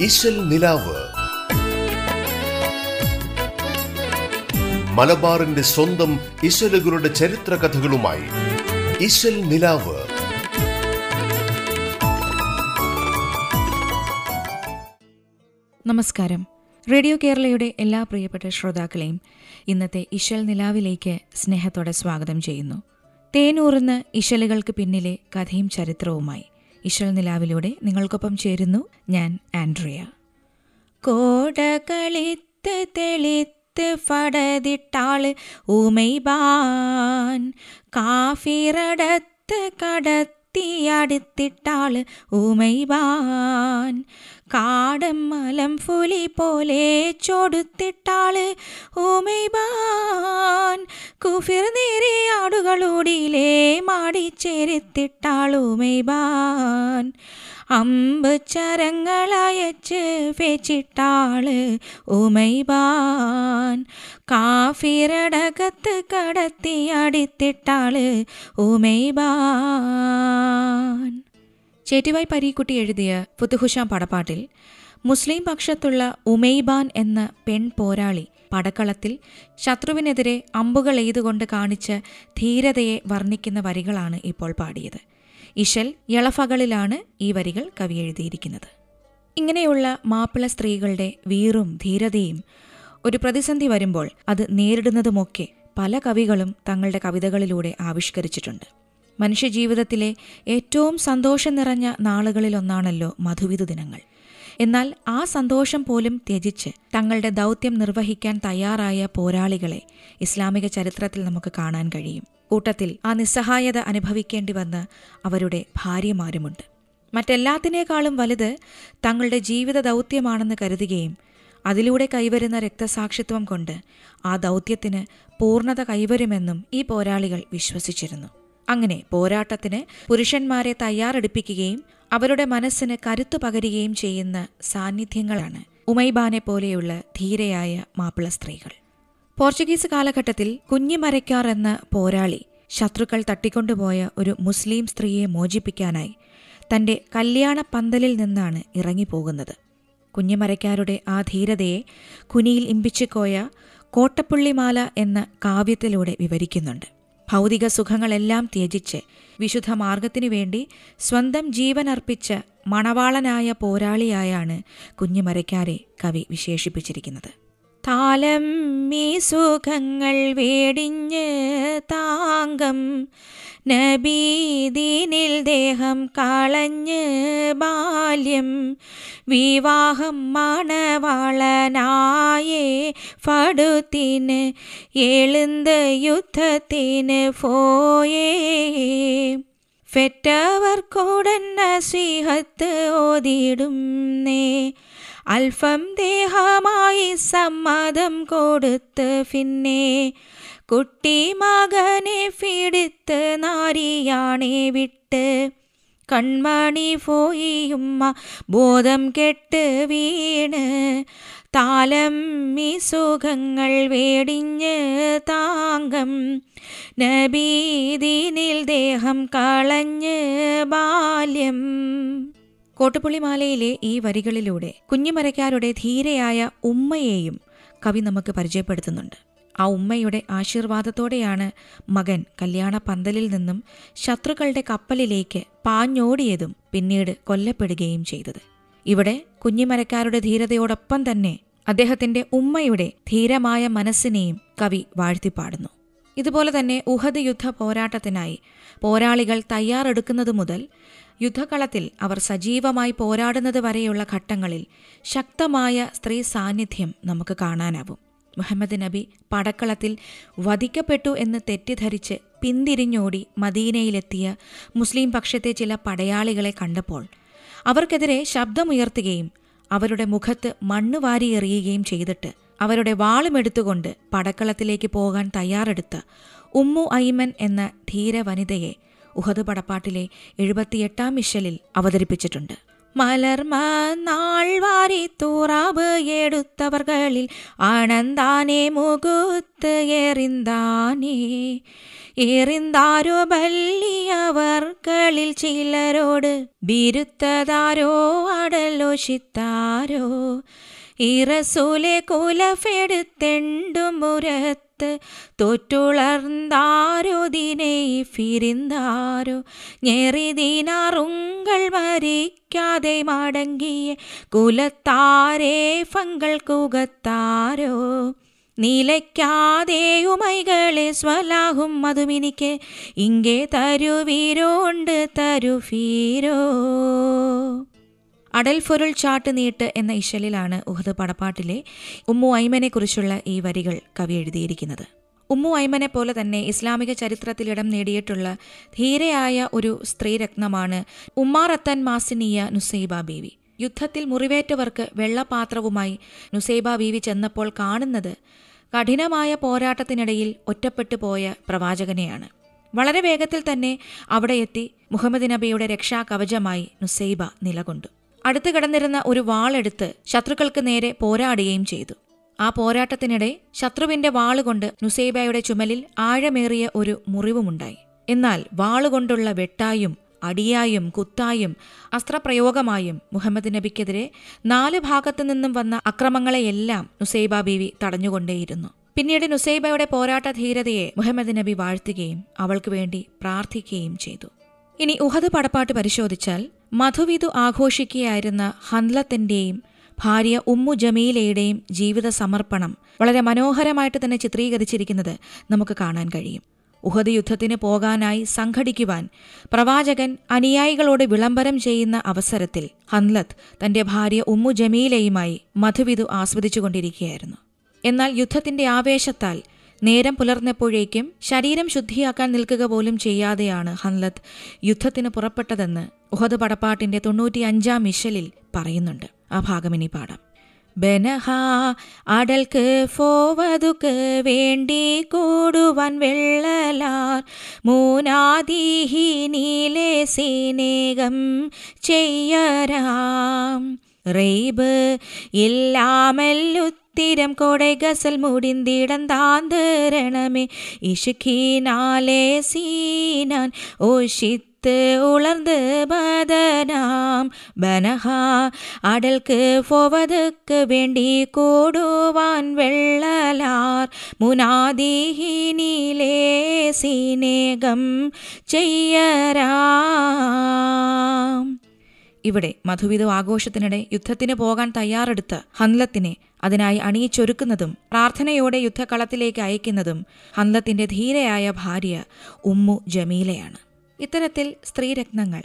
ഇശൽ നിലാവ്. മലബാറിന്റെ സ്വന്തം ഇശലുകളുടെ ചരിത്ര കഥകളുമായി ഇശൽ നിലാവ്. നമസ്കാരം. റേഡിയോ കേരളയുടെ എല്ലാ പ്രിയപ്പെട്ട ശ്രോതാക്കളെയും ഇന്നത്തെ ഇശൽ നിലാവിലേക്ക് സ്നേഹത്തോടെ സ്വാഗതം ചെയ്യുന്നു. തേനൂറിന്ന് ഇശലുകൾക്ക് പിന്നിലെ കഥയും ചരിത്രവുമായി ഇശൽ നിലാവിലൂടെ നിങ്ങൾക്കൊപ്പം ചേരുന്നു ഞാൻ ആൻഡ്രിയ. കോടകളിത്ത് തെളിത്ത് ഫടതിട്ടാൾ ഊമൈബാൻ കാഫിറടത്ത് കടത്തിയടുത്തിട്ടാൾ ഉമൈബാൻ കാടം മലം ഫുലി പോലെ ചൊടുത്തിട്ടാൾ ഉമൈബാൻ കുഫിർ നേരെ ആടുകളോടിയിലേ മാടിച്ചേരുത്തിട്ടാൾ ഊമൈബാൻ. അമ്പ് ചരങ്ങളയച്ച് വെച്ചിട്ടാൾ ഉമൈബാൻ. കാഫിരടകത്ത് കടത്തി അടിത്തിട്ടാൾ ഉമൈബാൻ. ചേറ്റുവായ് പരീക്കുട്ടി എഴുതിയ ഫുത്തുഹുഷാം പടപ്പാട്ടിൽ മുസ്ലിം പക്ഷത്തുള്ള ഉമൈബാൻ എന്ന പെൺ പോരാളി പടക്കളത്തിൽ ശത്രുവിനെതിരെ അമ്പുകൾ എയ്തുകൊണ്ട് കാണിച്ച ധീരതയെ വർണിക്കുന്ന വരികളാണ് ഇപ്പോൾ പാടിയത്. ഇശൽ യളഫകളിലാണ് ഈ വരികൾ കവി എഴുതിയിരിക്കുന്നത്. ഇങ്ങനെയുള്ള മാപ്പിള സ്ത്രീകളുടെ വീറും ധീരതയും ഒരു പ്രതിസന്ധി വരുമ്പോൾ അത് നേരിടുന്നതുമൊക്കെ പല കവികളും തങ്ങളുടെ കവിതകളിലൂടെ ആവിഷ്കരിച്ചിട്ടുണ്ട്. മനുഷ്യജീവിതത്തിലെ ഏറ്റവും സന്തോഷം നിറഞ്ഞ നാളുകളിലൊന്നാണല്ലോ മധുവിധു ദിനങ്ങൾ. എന്നാൽ ആ സന്തോഷം പോലും ത്യജിച്ച് തങ്ങളുടെ ദൗത്യം നിർവഹിക്കാൻ തയ്യാറായ പോരാളികളെ ഇസ്ലാമിക ചരിത്രത്തിൽ നമുക്ക് കാണാൻ കഴിയും. കൂട്ടത്തിൽ ആ നിസ്സഹായത അനുഭവിക്കേണ്ടി വന്ന അവരുടെ ഭാര്യമാരുമുണ്ട്. മറ്റെല്ലാത്തിനേക്കാളും വലുത് തങ്ങളുടെ ജീവിത ദൗത്യമാണെന്ന് കരുതുകയും അതിലൂടെ കൈവരുന്ന രക്തസാക്ഷിത്വം കൊണ്ട് ആ ദൗത്യത്തിന് പൂർണത കൈവരുമെന്നും ഈ പോരാളികൾ വിശ്വസിച്ചിരുന്നു. അങ്ങനെ പോരാട്ടത്തിന് പുരുഷന്മാരെ തയ്യാറെടുപ്പിക്കുകയും അവരുടെ മനസ്സിന് കരുത്തു പകരുകയും ചെയ്യുന്ന സാന്നിധ്യങ്ങളാണ് ഉമൈബാനെ പോലെയുള്ള ധീരയായ മാപ്പിള സ്ത്രീകൾ. പോർച്ചുഗീസ് കാലഘട്ടത്തിൽ കുഞ്ഞിമരയ്ക്കാർ എന്ന പോരാളി ശത്രുക്കൾ തട്ടിക്കൊണ്ടുപോയ ഒരു മുസ്ലിം സ്ത്രീയെ മോചിപ്പിക്കാനായി തന്റെ കല്യാണ പന്തലിൽ നിന്നാണ് ഇറങ്ങിപ്പോകുന്നത്. കുഞ്ഞിമരയ്ക്കാരുടെ ആ ധീരതയെ കുനിയിൽ ഇമ്പിച്ചുകോയ കോട്ടപ്പുള്ളിമാല എന്ന കാവ്യത്തിലൂടെ വിവരിക്കുന്നുണ്ട്. ഭൗതിക സുഖങ്ങളെല്ലാം ത്യജിച്ച് വിശുദ്ധ മാർഗത്തിനു വേണ്ടി സ്വന്തം ജീവനർപ്പിച്ച മണവാളനായ പോരാളിയായാണ് കുഞ്ഞുമരയ്ക്കാരെ കവി വിശേഷിപ്പിച്ചിരിക്കുന്നത്. താലം മീ സുഖങ്ങൾ വേടിഞ്ഞ് താങ്കം നബീദീനിൽ ദേഹം കളഞ്ഞ് ബാല്യം വിവാഹം മണവാളനായേ ഫടുത്തിന് എഴുന്ത യുദ്ധത്തിന് പോയേ. ഫെറ്റവർക്കുടൻ നസീഹത്ത് ഓതിടുന്നേ. അൽഫം ദേഹമായി സമ്മതം കൊടുത്ത് പിന്നെ കുട്ടി മകനെ പിടിത്ത് നാരിയാണെ വിട്ട്. കൺമണി പോയിയുമ്മ ബോധം കെട്ട് വീണ്. താലം ഈ സുഖങ്ങൾ വേടിഞ്ഞ് താങ്കം നബീദീനിൽ ദേഹം കളഞ്ഞ് ബാല്യം. കോട്ടുപുള്ളിമാലയിലെ ഈ വരികളിലൂടെ കുഞ്ഞുമരക്കാരുടെ ധീരയായ ഉമ്മയെയും കവി നമുക്ക് പരിചയപ്പെടുത്തുന്നുണ്ട്. ആ ഉമ്മയുടെ ആശീർവാദത്തോടെയാണ് മകൻ കല്യാണ പന്തലിൽ നിന്നും ശത്രുക്കളുടെ കപ്പലിലേക്ക് പാഞ്ഞോടിയതും പിന്നീട് കൊല്ലപ്പെടുകയും ചെയ്തത്. ഇവിടെ കുഞ്ഞിമരക്കാരുടെ ധീരതയോടൊപ്പം തന്നെ അദ്ദേഹത്തിന്റെ ഉമ്മയുടെ ധീരമായ മനസ്സിനെയും കവി വാഴ്ത്തിപ്പാടുന്നു. ഇതുപോലെ തന്നെ ഉഹദ് യുദ്ധ പോരാട്ടത്തിനായി പോരാളികൾ തയ്യാറെടുക്കുന്നത് മുതൽ യുദ്ധകളത്തിൽ അവർ സജീവമായി പോരാടുന്നത് വരെയുള്ള ഘട്ടങ്ങളിൽ ശക്തമായ സ്ത്രീ സാന്നിധ്യം നമുക്ക് കാണാനാവും. മുഹമ്മദ് നബി പടക്കളത്തിൽ വധിക്കപ്പെട്ടു എന്ന് തെറ്റിദ്ധരിച്ച് പിന്തിരിഞ്ഞോടി മദീനയിലെത്തിയ മുസ്ലിം പക്ഷത്തെ ചില പടയാളികളെ കണ്ടപ്പോൾ അവർക്കെതിരെ ശബ്ദമുയർത്തുകയും അവരുടെ മുഖത്ത് മണ്ണ് വാരിയെറിയുകയും ചെയ്തിട്ട് അവരുടെ വാളുമെടുത്തുകൊണ്ട് പടക്കളത്തിലേക്ക് പോകാൻ തയ്യാറെടുത്ത ഉമ്മു ഐമൻ എന്ന ധീര വനിതയെ ഉഹദ് പടപ്പാട്ടിലെ എഴുപത്തിയെട്ടാം മിഷലിൽ അവതരിപ്പിച്ചിട്ടുണ്ട്. മലർമാറി തൂറാവ് എടുത്തവർകളിൽ ആനന്ദാനേ മുകുത്ത് എറിന്താനേ. എറിന്താരോ ബല്ലിയവർകളിൽ ചിലരോട് ബിരുത്തതാരോ അടലോഷിത്താരോ ഈ മുരത്ത് തോറ്റുളർന്നാരോ തോറ്റുളർന്നാരോതിനെ ഫിരിന്താരോ ഞെറിതീനാറുങ്കൾ മരിക്കാതെ മടങ്ങിയ കുലത്താരേ ഫങ്കൾ കുകത്താരോ നിലയ്ക്കാതെ ഉമൈകളെ സ്വലാഹും മധുമിനിക്ക് ഇങ്ങേ തരുവീരോണ്ട് തരുഫീരോ അടൽഫൊരുൾ ചാട്ട് നീട്ട് എന്ന ഇശലിലാണ് ഉഹദ് പടപ്പാട്ടിലെ ഉമ്മു ഐമനെക്കുറിച്ചുള്ള ഈ വരികൾ കവി എഴുതിയിരിക്കുന്നത്. ഉമ്മു ഐമനെ പോലെ തന്നെ ഇസ്ലാമിക ചരിത്രത്തിൽ ഇടം നേടിയിട്ടുള്ള ധീരയായ ഒരു സ്ത്രീരത്നമാണ് ഉമ്മാറത്തൻ മാസിനിയ നുസൈബ ബീവി. യുദ്ധത്തിൽ മുറിവേറ്റവർക്ക് വെള്ളപാത്രവുമായി നുസൈബ ബീവി ചെന്നപ്പോൾ കാണുന്നത് കഠിനമായ പോരാട്ടത്തിനിടയിൽ ഒറ്റപ്പെട്ടു പോയ പ്രവാചകനെയാണ്. വളരെ വേഗത്തിൽ തന്നെ അവിടെ എത്തി മുഹമ്മദ് നബിയുടെ രക്ഷാകവചമായി നുസൈബ നിലകൊണ്ടു. അടുത്തു കിടന്നിരുന്ന ഒരു വാളെടുത്ത് ശത്രുക്കൾക്ക് നേരെ പോരാടുകയും ചെയ്തു. ആ പോരാട്ടത്തിനിടെ ശത്രുവിന്റെ വാളുകൊണ്ട് നുസൈബയുടെ ചുമലിൽ ആഴമേറിയ ഒരു മുറിവുമുണ്ടായി. എന്നാൽ വാളുകൊണ്ടുള്ള വെട്ടായും അടിയായും കുത്തായും അസ്ത്രപ്രയോഗമായും മുഹമ്മദ് നബിക്കെതിരെ നാല് ഭാഗത്തു നിന്നും വന്ന അക്രമങ്ങളെയെല്ലാം നുസൈബ ബീവി തടഞ്ഞുകൊണ്ടേയിരുന്നു. പിന്നീട് നുസൈബയുടെ പോരാട്ട ധീരതയെ മുഹമ്മദ് നബി വാഴ്ത്തുകയും അവൾക്ക് വേണ്ടി പ്രാർത്ഥിക്കുകയും ചെയ്തു. ഇനി ഉഹദ് പടപ്പാട്ട് പരിശോധിച്ചാൽ മധുവിധു ആഘോഷിക്കുകയായിരുന്ന ഹൻലത്തിന്റെയും ഭാര്യ ഉമ്മു ജമീലയുടെയും ജീവിത സമർപ്പണം വളരെ മനോഹരമായിട്ട് തന്നെ ചിത്രീകരിച്ചിരിക്കുന്നത് നമുക്ക് കാണാൻ കഴിയും. ഉഹദ് യുദ്ധത്തിന് പോകാനായി സംഘടിക്കുവാൻ പ്രവാചകൻ അനുയായികളോട് വിളംബരം ചെയ്യുന്ന അവസരത്തിൽ ഹൻലത്ത് തന്റെ ഭാര്യ ഉമ്മു ജമീലയുമായി മധുവിധു ആസ്വദിച്ചുകൊണ്ടിരിക്കുകയായിരുന്നു. എന്നാൽ യുദ്ധത്തിന്റെ ആവേശത്താൽ നേരം പുലർന്നപ്പോഴേക്കും ശരീരം ശുദ്ധിയാക്കാൻ നിൽക്കുക പോലും ചെയ്യാതെയാണ് ഹൻലത്ത് യുദ്ധത്തിന് പുറപ്പെട്ടതെന്ന് ഉഹദ് പടപ്പാട്ടിന്റെ തൊണ്ണൂറ്റിയഞ്ചാം മിഷലിൽ പറയുന്നുണ്ട്. ആ ഭാഗം ഇനി പാടാം. ബനഹ അടൽക്ക് ഫോവതുക്ക് വേണ്ടി കൂടുവൻ വെള്ളലാർ മൂനാദീഹി നീലെ സേനേകം ചെയ്യരാം. റെയ്ബ് ഇല്ലാമല്ലുത്തിരം കൊടை ഗസൽ മുടിന്തിടം താന്തരണമേ ഇഷുഖീനാലെ സീനാൻ ഓഷിത്ത് ഉളർந்து ബദനാം ബനഹ അടൽക്ക് ഫോവതുക്ക് വേണ്ടി കൂടുവാൻ വെള്ളലാർ മുനാദിഹിനിലേ സീനേകം ചെയ്യരാം ഇവിടെ മധുവിധു ആഘോഷത്തിനിടെ യുദ്ധത്തിന് പോകാൻ തയ്യാറെടുത്ത് ഹൻലത്തിനെ അതിനായി അണിയിച്ചൊരുക്കുന്നതും പ്രാർത്ഥനയോടെ യുദ്ധക്കളത്തിലേക്ക് അയക്കുന്നതും ഹൻലത്തിന്റെ ധീരയായ ഭാര്യ ഉമ്മു ജമീലയാണ്. ഇത്തരത്തിൽ സ്ത്രീരത്നങ്ങൾ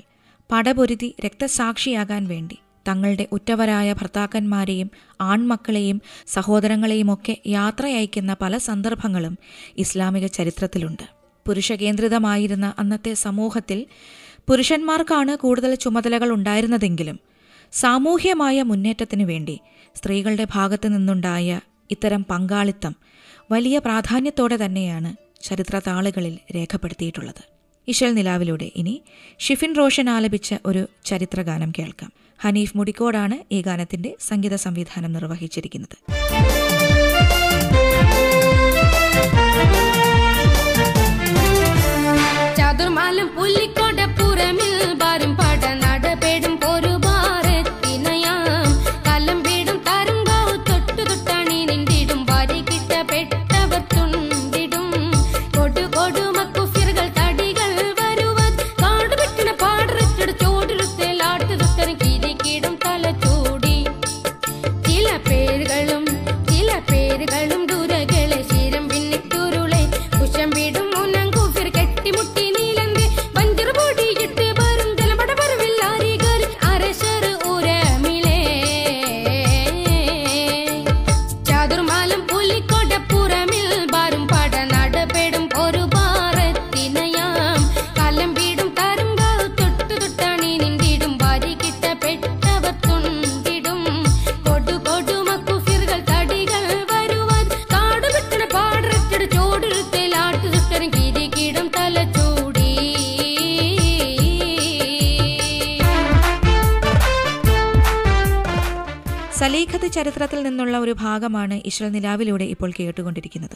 പടപൊരുതി രക്തസാക്ഷിയാകാൻ വേണ്ടി തങ്ങളുടെ ഉറ്റവരായ ഭർത്താക്കന്മാരെയും ആൺമക്കളെയും സഹോദരങ്ങളെയുമൊക്കെ യാത്രയയക്കുന്ന പല സന്ദർഭങ്ങളും ഇസ്ലാമിക ചരിത്രത്തിലുണ്ട്. പുരുഷകേന്ദ്രിതമായിരുന്ന അന്നത്തെ സമൂഹത്തിൽ പുരുഷന്മാർക്കാണ് കൂടുതൽ ചുമതലകൾ ഉണ്ടായിരുന്നതെങ്കിലും സാമൂഹ്യമായ മുന്നേറ്റത്തിനു വേണ്ടി സ്ത്രീകളുടെ ഭാഗത്തു നിന്നുണ്ടായ ഇത്തരം പങ്കാളിത്തം വലിയ പ്രാധാന്യത്തോടെ തന്നെയാണ് ചരിത്ര താളുകളിൽ രേഖപ്പെടുത്തിയിട്ടുള്ളത്. ഇശൽ നിലാവിലൂടെ ഇനി ഷിഫിൻ റോഷൻ ആലപിച്ച ഒരു ചരിത്രഗാനം കേൾക്കാം. ഹനീഫ് മുടിക്കോടാണ് ഈ ഗാനത്തിന്റെ സംഗീത സംവിധാനം നിർവഹിച്ചിരിക്കുന്നത്. ചതുർമാലും പുല്ലിക്കോട്ട ചരിത്രത്തിൽ നിന്നുള്ള ഒരു ഭാഗമാണ് ഇശ്രൽ നിലാവിലൂടെ ഇപ്പോൾ കേട്ടുകൊണ്ടിരിക്കുന്നത്.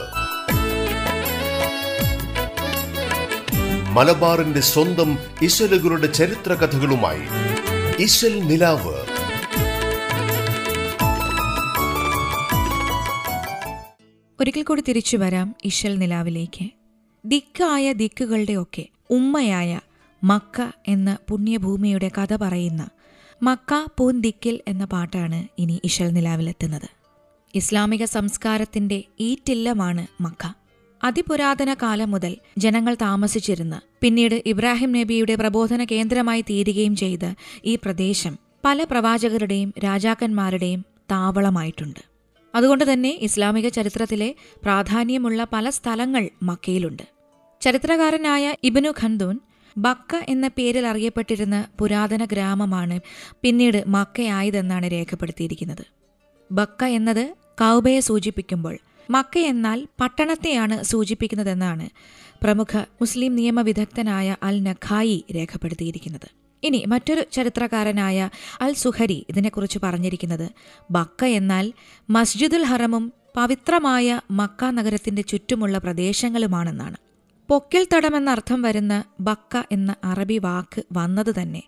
മലബാറിന്റെ സ്വന്തം ഇശലുകളുടെ ചരിത്ര കഥകളുമായി നിലാവ്. ഒരിക്കൽ കൂടി തിരിച്ചു വരാം ഇശൽ നിലാവിലേക്ക്. ദിക്കായ ദിക്കുകളുടെ ഒക്കെ ഉമ്മയായ മക്ക എന്ന പുണ്യഭൂമിയുടെ കഥ പറയുന്ന മക്ക പൂൻ ദിക്കിൽ എന്ന പാട്ടാണ് ഇനി ഇശൽ നിലാവിലെത്തുന്നത്. ഇസ്ലാമിക സംസ്കാരത്തിന്റെ ഈറ്റില്ലമാണ് മക്ക. അതിപുരാതന കാലം മുതൽ ജനങ്ങൾ താമസിച്ചിരുന്ന. പിന്നീട് ഇബ്രാഹിം നബിയുടെ പ്രബോധന കേന്ദ്രമായി തീരുകയും ചെയ്ത ഈ പ്രദേശം പല പ്രവാചകരുടെയും രാജാക്കന്മാരുടെയും താവളമായിട്ടുണ്ട്. അതുകൊണ്ട് തന്നെ ഇസ്ലാമിക ചരിത്രത്തിലെ പ്രാധാന്യമുള്ള പല സ്ഥലങ്ങൾ മക്കയിലുണ്ട്. ചരിത്രകാരനായ ഇബനു ഖന്ദൂൻ ബക്ക എന്ന പേരിൽ അറിയപ്പെട്ടിരുന്ന പുരാതന ഗ്രാമമാണ് പിന്നീട് മക്കയായതെന്നാണ് രേഖപ്പെടുത്തിയിരിക്കുന്നത്. ബക്ക എന്നത് കൗബയെ സൂചിപ്പിക്കുമ്പോൾ മക്ക എന്നാൽ പട്ടണത്തെയാണ് സൂചിപ്പിക്കുന്നതെന്നാണ് പ്രമുഖ മുസ്ലിം നിയമവിദഗ്ധനായ അൽ നഖായി രേഖപ്പെടുത്തിയിരിക്കുന്നത്. ഇനി മറ്റൊരു ചരിത്രകാരനായ അൽ സുഹരി ഇതിനെക്കുറിച്ച് പറഞ്ഞിരിക്കുന്നത് ബക്ക എന്നാൽ മസ്ജിദുൽ ഹറമും പവിത്രമായ മക്ക നഗരത്തിന്റെ ചുറ്റുമുള്ള പ്രദേശങ്ങളുമാണെന്നാണ്. പൊക്കിൽ തടമെന്നർത്ഥം വരുന്ന ബക്ക എന്ന അറബി വാക്ക് വന്നത് തന്നെ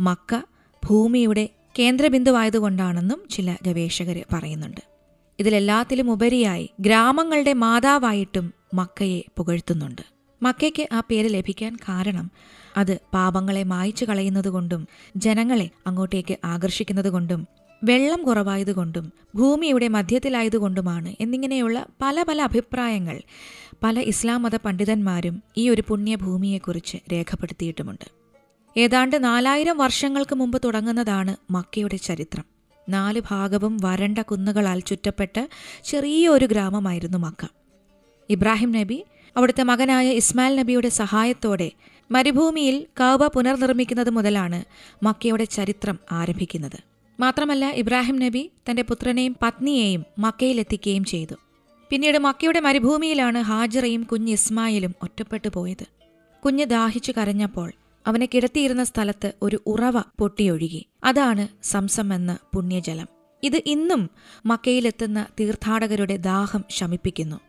മക്ക ഭൂമിയുടെ കേന്ദ്രബിന്ദുവായതുകൊണ്ടാണെന്നും ചില ഗവേഷകർ പറയുന്നുണ്ട്. ഇതിലെല്ലാത്തിലും ഉപരിയായി ഗ്രാമങ്ങളുടെ മാതാവായിട്ടും മക്കയെ പുകഴ്ത്തുന്നുണ്ട്. മക്കയ്ക്ക് ആ പേര് ലഭിക്കാൻ കാരണം അത് പാപങ്ങളെ മായ്ച്ചു കളയുന്നതുകൊണ്ടും ജനങ്ങളെ അങ്ങോട്ടേക്ക് ആകർഷിക്കുന്നതുകൊണ്ടും വെള്ളം കുറവായതുകൊണ്ടും ഭൂമിയുടെ മധ്യത്തിലായതുകൊണ്ടുമാണ് എന്നിങ്ങനെയുള്ള പല പല അഭിപ്രായങ്ങൾ പല ഇസ്ലാം മത പണ്ഡിതന്മാരും ഈ ഒരു പുണ്യഭൂമിയെക്കുറിച്ച് രേഖപ്പെടുത്തിയിട്ടുമുണ്ട്. ഏതാണ്ട് നാലായിരം വർഷങ്ങൾക്ക് മുമ്പ് തുടങ്ങുന്നതാണ് മക്കയുടെ ചരിത്രം. നാല് ഭാഗവും വരണ്ട കുന്നുകളാൽ ചുറ്റപ്പെട്ട ചെറിയൊരു ഗ്രാമമായിരുന്നു മക്ക. ഇബ്രാഹിം നബി അവിടുത്തെ മകനായ ഇസ്മായിൽ നബിയുടെ സഹായത്തോടെ മരുഭൂമിയിൽ കാവ പുനർനിർമ്മിക്കുന്നത് മുതലാണ് മക്കയുടെ ചരിത്രം ആരംഭിക്കുന്നത്. മാത്രമല്ല ഇബ്രാഹിം നബി തന്റെ പുത്രനെയും പത്നിയെയും മക്കയിലെത്തിക്കുകയും ചെയ്തു. പിന്നീട് മക്കയുടെ മരുഭൂമിയിലാണ് ഹാജിറയും കുഞ്ഞ് ഇസ്മായിലും ഒറ്റപ്പെട്ടു പോയത്. കുഞ്ഞ് ദാഹിച്ചു കരഞ്ഞപ്പോൾ അവനെ കിടത്തിയിരുന്ന സ്ഥലത്ത് ഒരു ഉറവ പൊട്ടിയൊഴുകി. അതാണ് സംസം എന്ന പുണ്യജലം. ഇത് ഇന്നും മക്കയിലെത്തുന്ന തീർത്ഥാടകരുടെ ദാഹം ശമിപ്പിക്കുന്നു.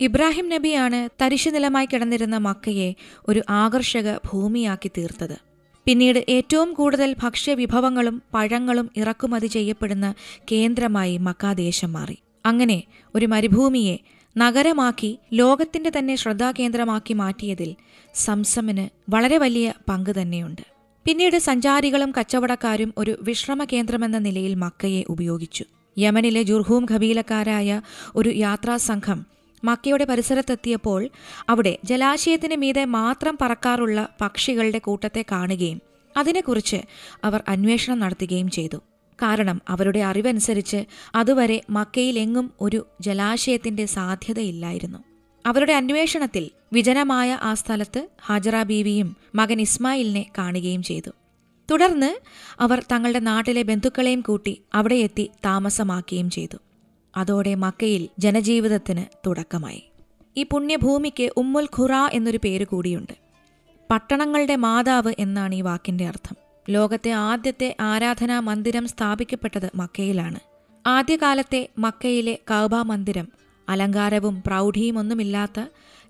ഇബ്രാഹിം നബിയാണ് തരിശുനിലമായി കിടന്നിരുന്ന മക്കയെ ഒരു ആകർഷക ഭൂമിയാക്കി തീർത്തത്. പിന്നീട് ഏറ്റവും കൂടുതൽ ഭക്ഷ്യവിഭവങ്ങളും പഴങ്ങളും ഇറക്കുമതി ചെയ്യപ്പെടുന്ന കേന്ദ്രമായി മക്കാദേശം മാറി. അങ്ങനെ ഒരു മരുഭൂമിയെ നഗരമാക്കി ലോകത്തിന്റെ തന്നെ ശ്രദ്ധാകേന്ദ്രമാക്കി മാറ്റിയതിൽ സംസമിന് വളരെ വലിയ പങ്ക് തന്നെയുണ്ട്. പിന്നീട് സഞ്ചാരികളും കച്ചവടക്കാരും ഒരു വിശ്രമ കേന്ദ്രമെന്ന നിലയിൽ മക്കയെ ഉപയോഗിച്ചു. യമനിലെ ജുർഹൂം ഖബീലക്കാരായ ഒരു യാത്രാ സംഘം മക്കയുടെ പരിസരത്തെത്തിയപ്പോൾ അവിടെ ജലാശയത്തിന് മീതെ മാത്രം പറക്കാറുള്ള പക്ഷികളുടെ കൂട്ടത്തെ കാണുകയും അതിനെക്കുറിച്ച് അവർ അന്വേഷണം നടത്തുകയും ചെയ്തു. കാരണം അവരുടെ അറിവനുസരിച്ച് അതുവരെ മക്കയിലെങ്ങും ഒരു ജലാശയത്തിന്റെ സാധ്യതയില്ലായിരുന്നു. അവരുടെ അന്വേഷണത്തിൽ വിജനമായ ആ സ്ഥലത്ത് ഹാജറ ബീവിയും മകൻ ഇസ്മായിലിനെ കാണുകയും ചെയ്തു. തുടർന്ന് അവർ തങ്ങളുടെ നാട്ടിലെ ബന്ധുക്കളെയും കൂട്ടി അവിടെ എത്തി താമസമാക്കുകയും ചെയ്തു. അതോടെ മക്കയിൽ ജനജീവിതത്തിന് തുടക്കമായി. ഈ പുണ്യഭൂമിക്ക് ഉമ്മുൽ ഖുറ എന്നൊരു പേര് കൂടിയുണ്ട്. പട്ടണങ്ങളുടെ മാതാവ് എന്നാണ് ഈ വാക്കിന്റെ അർത്ഥം. ലോകത്തെ ആദ്യത്തെ ആരാധനാ മന്ദിരം സ്ഥാപിക്കപ്പെട്ടത് മക്കയിലാണ്. ആദ്യകാലത്തെ മക്കയിലെ കൗബ മന്ദിരം അലങ്കാരവും പ്രൗഢിയുമൊന്നുമില്ലാത്ത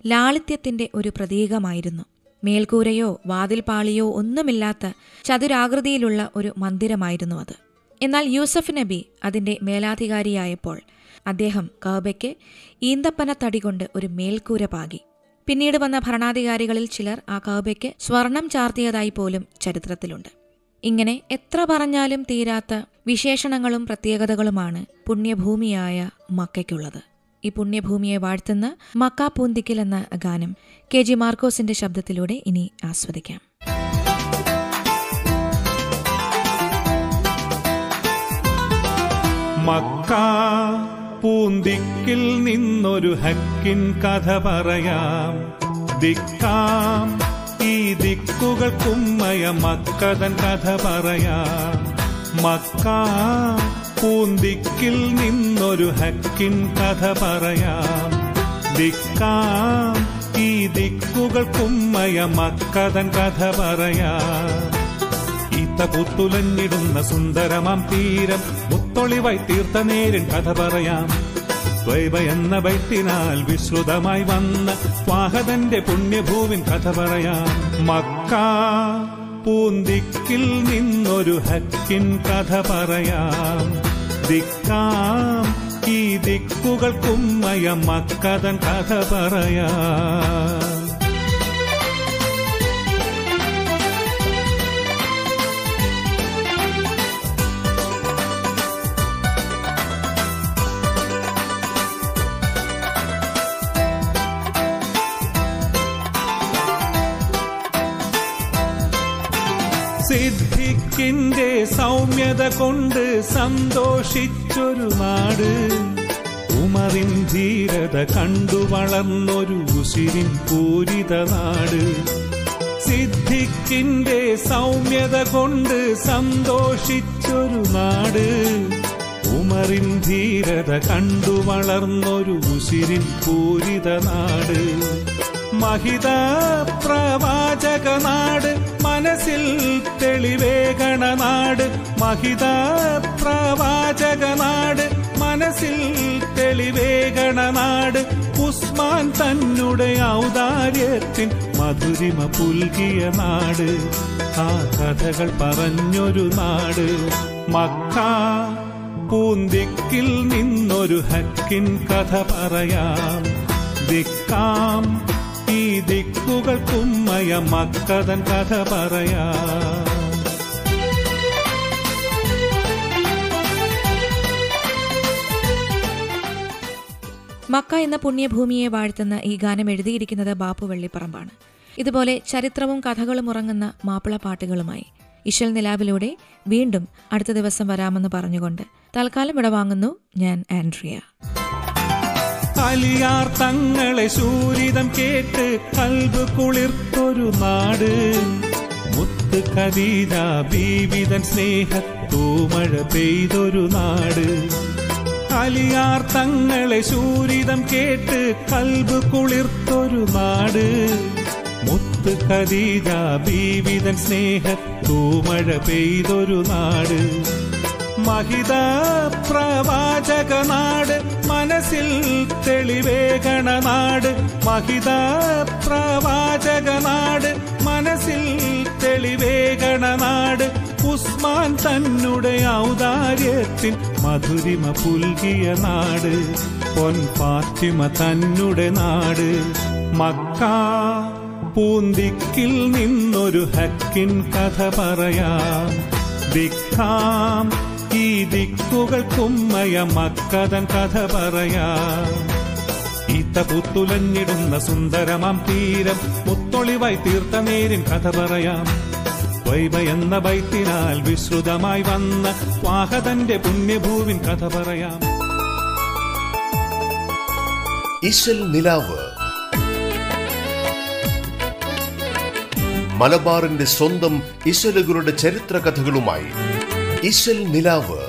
ലാളിത്യത്തിന്റെ ഒരു പ്രതീകമായിരുന്നു. മേൽക്കൂരയോ വാതിൽപാളിയോ ഒന്നുമില്ലാത്ത ചതുരാകൃതിയിലുള്ള ഒരു മന്ദിരമായിരുന്നു അത്. എന്നാൽ യൂസഫ് നബി അതിന്റെ മേലാധികാരിയായപ്പോൾ അദ്ദേഹം കഅബയ്ക്ക് ഈന്തപ്പന തടി കൊണ്ട് ഒരു മേൽക്കൂര പാകി. പിന്നീട് വന്ന ഭരണാധികാരികളിൽ ചിലർ ആ കഅബയ്ക്ക് സ്വർണം ചാർത്തിയതായി പോലും ചരിത്രത്തിലുണ്ട്. ഇങ്ങനെ എത്ര പറഞ്ഞാലും തീരാത്ത വിശേഷണങ്ങളും പ്രത്യേകതകളുമാണ് പുണ്യഭൂമിയായ മക്കയ്ക്കുള്ളത്. ഈ പുണ്യഭൂമിയെ വാഴ്ത്തുന്ന മക്ക പൂന്തിക്കൽ എന്ന ഗാനം കെ ജി മാർക്കോസിന്റെ ശബ്ദത്തിലൂടെ ഇനി ആസ്വദിക്കാം. മക്ക പൂന്തിക്കിൽ നിന്നൊരു ഹക്കിൻ കഥ പറയാം. ദിക്കാം ഈ ദിക്കുകൾക്കുമ്മയ മക്കതൻ കഥ പറയാം. മക്ക പൂന്തിക്കിൽ നിന്നൊരു ഹക്കിൻ കഥ പറയാം. ദിക്കാം ഈ ദിക്കുകൾ കുമ്മയ മക്കഥൻ കഥ പറയാം. ഈത്ത പുത്തുലഞ്ഞിടുന്ന സുന്ദരമാം തീരം മുത്തൊളിവായി തീർത്ത നേരിൻ കഥ പറയാം. ദ്വൈവ എന്ന വൈത്തിനാൽ വിശ്രുതമായി വന്ന സ്വാഹതന്റെ പുണ്യഭൂവിൻ കഥ പറയാം. മക്ക പൂന്തിക്കിൽ നിന്നൊരു ഹക്കിൻ കഥ പറയാം. ദിക്കാം ഈ ദിക്കുകൾക്കുമ്മയ മക്കതൻ കഥ പറയാം സിദ്ധിക്കിന്റെ സൗമ്യത കൊണ്ട് സന്തോഷിച്ചൊരു നാട്. ഉമറിൻ ധീരത കണ്ടു വളർന്നൊരു ഉസിരിൻ പൂരിത നാട്. സിദ്ധിക്കിന്റെ സൗമ്യത കൊണ്ട് സന്തോഷിച്ചൊരു നാട്. ഉമറിൻ ധീരത കണ്ടു വളർന്നൊരു ഉസിരിൻ പൂരിത നാട്. മഹിത പ്രവാചക നാട് മനസ്സിൽ തെളിവേകണ നാട് മഹിത പ്രവാചക നാട് മനസ്സിൽ തെളിവേകണ നാട് ഉസ്മാൻ തന്നെ ഔദാര്യത്തിൻ മധുരിമ പുൽകിയ നാട്. ആ കഥകൾ പറഞ്ഞൊരു നാട്. മക്ക പൂന്തിക്കിൽ നിന്നൊരു ഹക്കിൻ കഥ പറയാം. ദിക്കാം ഈ ദിക്കുകൾക്കുമ്മയ മക്കതൻ കഥ പറയാ. മക്ക എന്ന പുണ്യഭൂമിയെ വാഴ്ത്തുന്ന ഈ ഗാനം എഴുതിയിരിക്കുന്നത് ബാപ്പു വെള്ളിപ്പറമ്പാണ്. ഇതുപോലെ ചരിത്രവും കഥകളും ഉറങ്ങുന്ന മാപ്പിള പാട്ടുകളുമായി ഇശൽ നിലാവിലൂടെ വീണ്ടും അടുത്ത ദിവസം വരാമെന്ന് പറഞ്ഞുകൊണ്ട് തൽക്കാലം ഇവിടെ വാങ്ങുന്നു ഞാൻ ആൻഡ്രിയ. അലിയാർ തങ്ങളെ ശൂരിതം കേട്ട് കൽബ് കുളിർത്തൊരു നാട്. മുത്ത് കവിത ബീവിതൻ സ്നേഹത്തൂമഴ പെയ്തൊരു നാട്. അലിയാർ തങ്ങളെ ശൂരിതം കേട്ട് കൽബ് കുളിർത്തൊരു നാട്. മുത്ത് കവിത ബീവിതൻ സ്നേഹത്തൂമഴ പെയ്തൊരു നാട്. മഹിത പ്രവാചക നാട് മനസ്സിൽ തെളിവേകണ നാട് മഹിത പ്രവാചക നാട് മനസ്സിൽ തെളിവേകണ നാട് ഉസ്മാൻ തന്നെ ഔദാര്യത്തിൽ മധുരിമ പുൽകിയ നാട്. പൊൻ പാത്തിമ തന്നെ നാട്. മക്ക പൂന്തിക്കിൽ നിന്നൊരു ഹക്കിൻ കഥ പറയാം. ദിക്കാം ദിക്കുകൾക്കുമ്മയ മക്കതൻ കഥ പറയാ. ഈത്ത പുത്തുലഞ്ഞിടുന്ന സുന്ദരമാം തീരം മുത്തൊളിവായി തീർത്ത നേരിൻ കഥ പറയാം. വൈബ എന്ന വൈത്തിനാൽ വിശ്രുതമായി വന്ന വാഹതന്റെ പുണ്യഭൂവിൻ കഥ പറയാം. ഇശൽ നിലാവ്. മലബാറിന്റെ സ്വന്തം ഇശലുകളുടെ ചരിത്ര കഥകളുമായി ഇശൽ നിലാവ്.